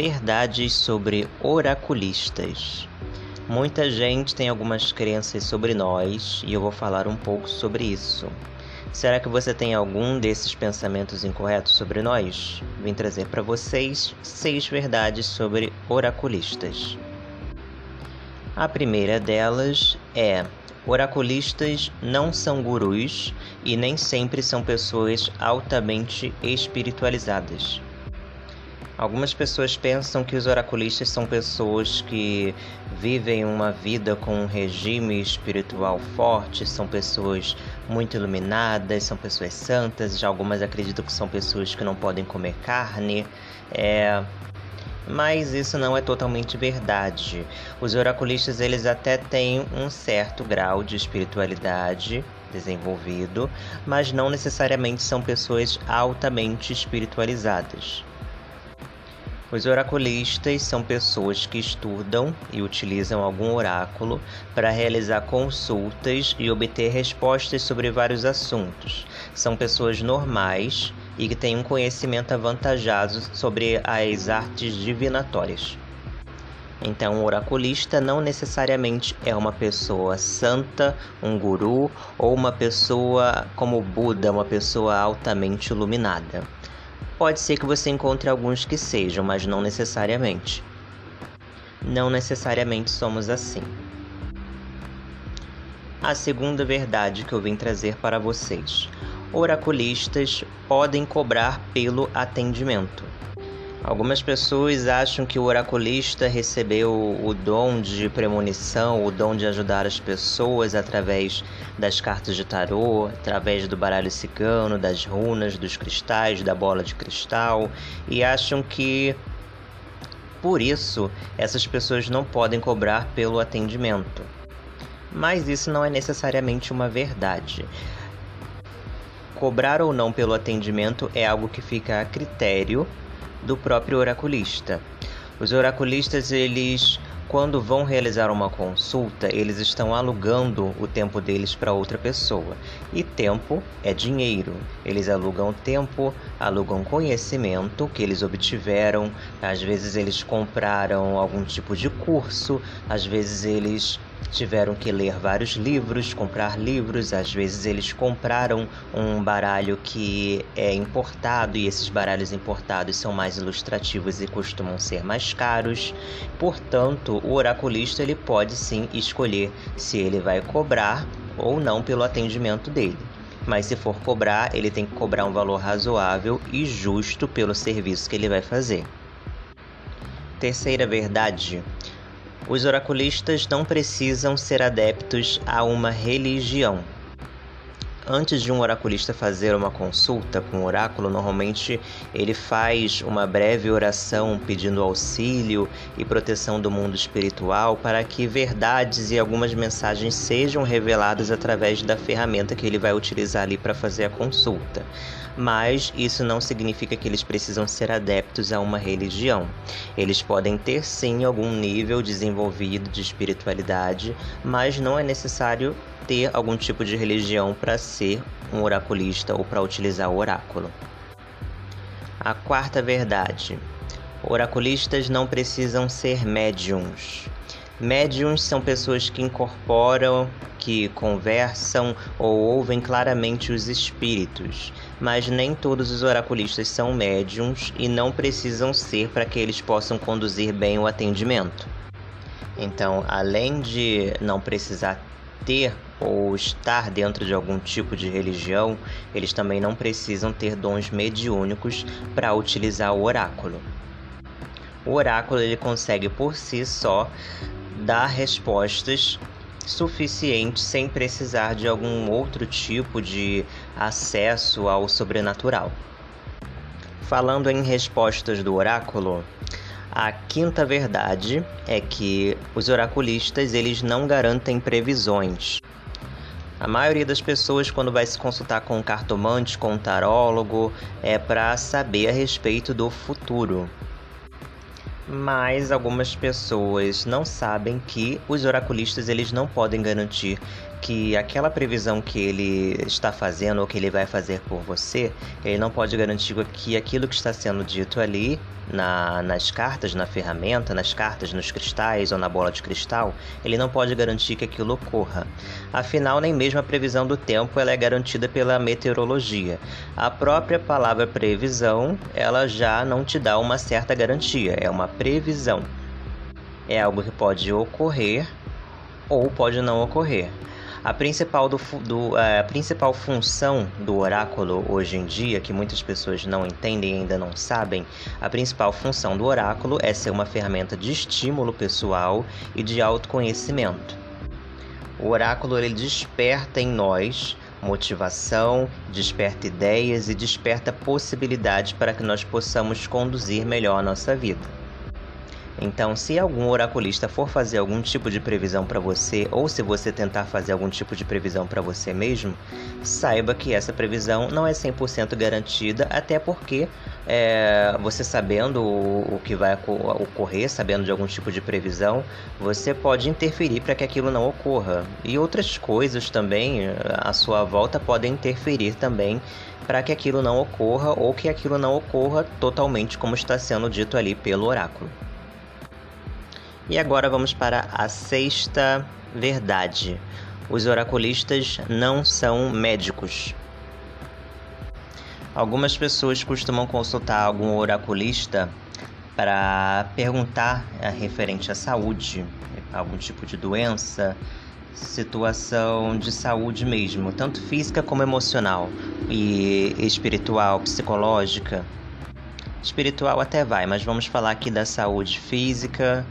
Verdades sobre oraculistas. Muita gente tem algumas crenças sobre nós e eu vou falar um pouco sobre isso. Será que você tem algum desses pensamentos incorretos sobre nós? Vim trazer para vocês seis verdades sobre oraculistas. A primeira delas é: oraculistas não são gurus e nem sempre são pessoas altamente espiritualizadas. Algumas pessoas pensam que os oraculistas são pessoas que vivem uma vida com um regime espiritual forte, são pessoas muito iluminadas, são pessoas santas, já algumas acreditam que são pessoas que não podem comer carne. É... Mas isso não é totalmente verdade. Os oraculistas eles até têm um certo grau de espiritualidade desenvolvido, mas não necessariamente são pessoas altamente espiritualizadas. Os oraculistas são pessoas que estudam e utilizam algum oráculo para realizar consultas e obter respostas sobre vários assuntos. São pessoas normais e que têm um conhecimento avantajado sobre as artes divinatórias. Então, o oraculista não necessariamente é uma pessoa santa, um guru ou uma pessoa como Buda, uma pessoa altamente iluminada. Pode ser que você encontre alguns que sejam, mas não necessariamente. Não necessariamente somos assim. A segunda verdade que eu vim trazer para vocês: oraculistas podem cobrar pelo atendimento. Algumas pessoas acham que o oraculista recebeu o dom de premonição, o dom de ajudar as pessoas através das cartas de tarô, através do baralho cigano, das runas, dos cristais, da bola de cristal, e acham que por isso essas pessoas não podem cobrar pelo atendimento. Mas isso não é necessariamente uma verdade. Cobrar ou não pelo atendimento é algo que fica a critério do próprio oraculista. Os oraculistas, eles quando vão realizar uma consulta, eles estão alugando o tempo deles para outra pessoa. E tempo é dinheiro. Eles alugam tempo, alugam conhecimento que eles obtiveram. Às vezes eles compraram algum tipo de curso, às vezes eles tiveram que ler vários livros, comprar livros, às vezes eles compraram um baralho que é importado e esses baralhos importados são mais ilustrativos e costumam ser mais caros. Portanto, o oraculista ele pode sim escolher se ele vai cobrar ou não pelo atendimento dele. Mas se for cobrar, ele tem que cobrar um valor razoável e justo pelo serviço que ele vai fazer. Terceira verdade os oraculistas não precisam ser adeptos a uma religião. Antes de um oraculista fazer uma consulta com um oráculo, normalmente ele faz uma breve oração pedindo auxílio e proteção do mundo espiritual para que verdades e algumas mensagens sejam reveladas através da ferramenta que ele vai utilizar ali para fazer a consulta mas isso não significa que eles precisam ser adeptos a uma religião. Eles podem ter sim algum nível desenvolvido de espiritualidade, mas não é necessário ter algum tipo de religião para ser um oraculista ou para utilizar o oráculo. A quarta verdade: oraculistas não precisam ser médiums. Médiums são pessoas que incorporam, que conversam ou ouvem claramente os espíritos, mas nem todos os oraculistas são médiums e não precisam ser para que eles possam conduzir bem o atendimento. Então, além de não precisar ter ou estar dentro de algum tipo de religião, eles também não precisam ter dons mediúnicos para utilizar o oráculo. O oráculo ele consegue por si só dar respostas suficientes sem precisar de algum outro tipo de acesso ao sobrenatural. Falando em respostas do oráculo, a quinta verdade é que os oraculistas eles não garantem previsões. A maioria das pessoas, quando vai se consultar com um cartomante, com um tarólogo, é para saber a respeito do futuro. Mas algumas pessoas não sabem que os oraculistas eles não podem garantir que aquela previsão que ele está fazendo ou que ele vai fazer por você, ele não pode garantir que aquilo que está sendo dito ali na, nas cartas, na ferramenta, nas cartas, nos cristais ou na bola de cristal, ele não pode garantir que aquilo ocorra. Afinal, nem mesmo a previsão do tempo ela é garantida pela meteorologia. A própria palavra previsão, ela já não te dá uma certa garantia, é uma previsão. É algo que pode ocorrer ou pode não ocorrer. A principal, do, do, é, a principal função do oráculo hoje em dia, que muitas pessoas não entendem e ainda não sabem, a principal função do oráculo é ser uma ferramenta de estímulo pessoal e de autoconhecimento. O oráculo ele desperta em nós motivação, desperta ideias e desperta possibilidades para que nós possamos conduzir melhor a nossa vida. Então, se algum oraculista for fazer algum tipo de previsão para você, ou se você tentar fazer algum tipo de previsão para você mesmo, saiba que essa previsão não é 100% garantida, até porque é, você sabendo o, o que vai ocorrer, sabendo de algum tipo de previsão, você pode interferir para que aquilo não ocorra. E outras coisas também à sua volta podem interferir também para que aquilo não ocorra ou que aquilo não ocorra totalmente como está sendo dito ali pelo oráculo. E agora vamos para a sexta verdade. Os oraculistas não são médicos. Algumas pessoas costumam consultar algum oraculista para perguntar é, referente à saúde, algum tipo de doença, situação de saúde mesmo, tanto física como emocional e espiritual, psicológica. Espiritual até vai, mas vamos falar aqui da saúde física,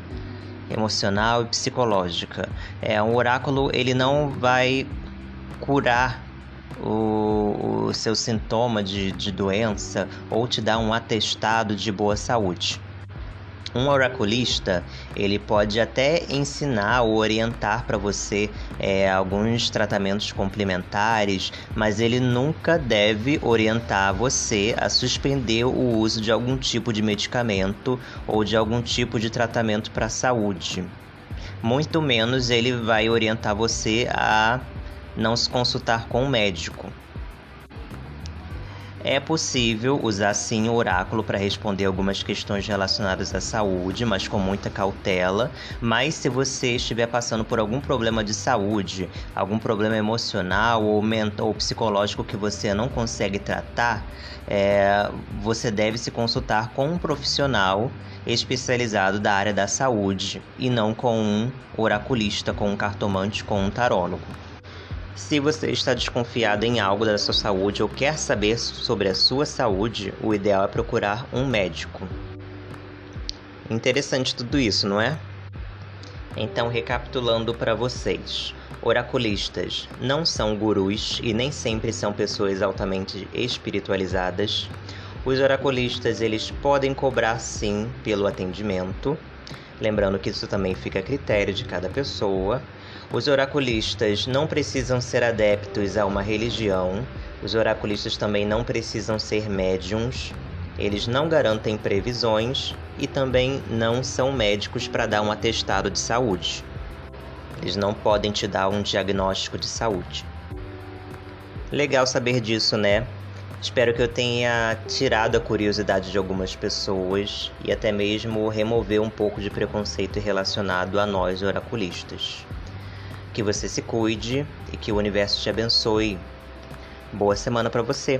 emocional e psicológica. É um oráculo, ele não vai curar o, o seu sintoma de, de doença ou te dar um atestado de boa saúde. Um oraculista ele pode até ensinar ou orientar para você é, alguns tratamentos complementares, mas ele nunca deve orientar você a suspender o uso de algum tipo de medicamento ou de algum tipo de tratamento para a saúde. Muito menos ele vai orientar você a não se consultar com o médico. É possível usar sim o oráculo para responder algumas questões relacionadas à saúde, mas com muita cautela. Mas se você estiver passando por algum problema de saúde, algum problema emocional ou mental ou psicológico que você não consegue tratar, é, você deve se consultar com um profissional especializado da área da saúde e não com um oraculista, com um cartomante, com um tarólogo. Se você está desconfiado em algo da sua saúde ou quer saber sobre a sua saúde, o ideal é procurar um médico. Interessante tudo isso, não é? Então, recapitulando para vocês: oraculistas não são gurus e nem sempre são pessoas altamente espiritualizadas. Os oraculistas eles podem cobrar sim pelo atendimento, lembrando que isso também fica a critério de cada pessoa. Os oraculistas não precisam ser adeptos a uma religião, os oraculistas também não precisam ser médiums, eles não garantem previsões e também não são médicos para dar um atestado de saúde. Eles não podem te dar um diagnóstico de saúde. Legal saber disso, né? Espero que eu tenha tirado a curiosidade de algumas pessoas e até mesmo remover um pouco de preconceito relacionado a nós oraculistas. Que você se cuide e que o universo te abençoe. Boa semana para você.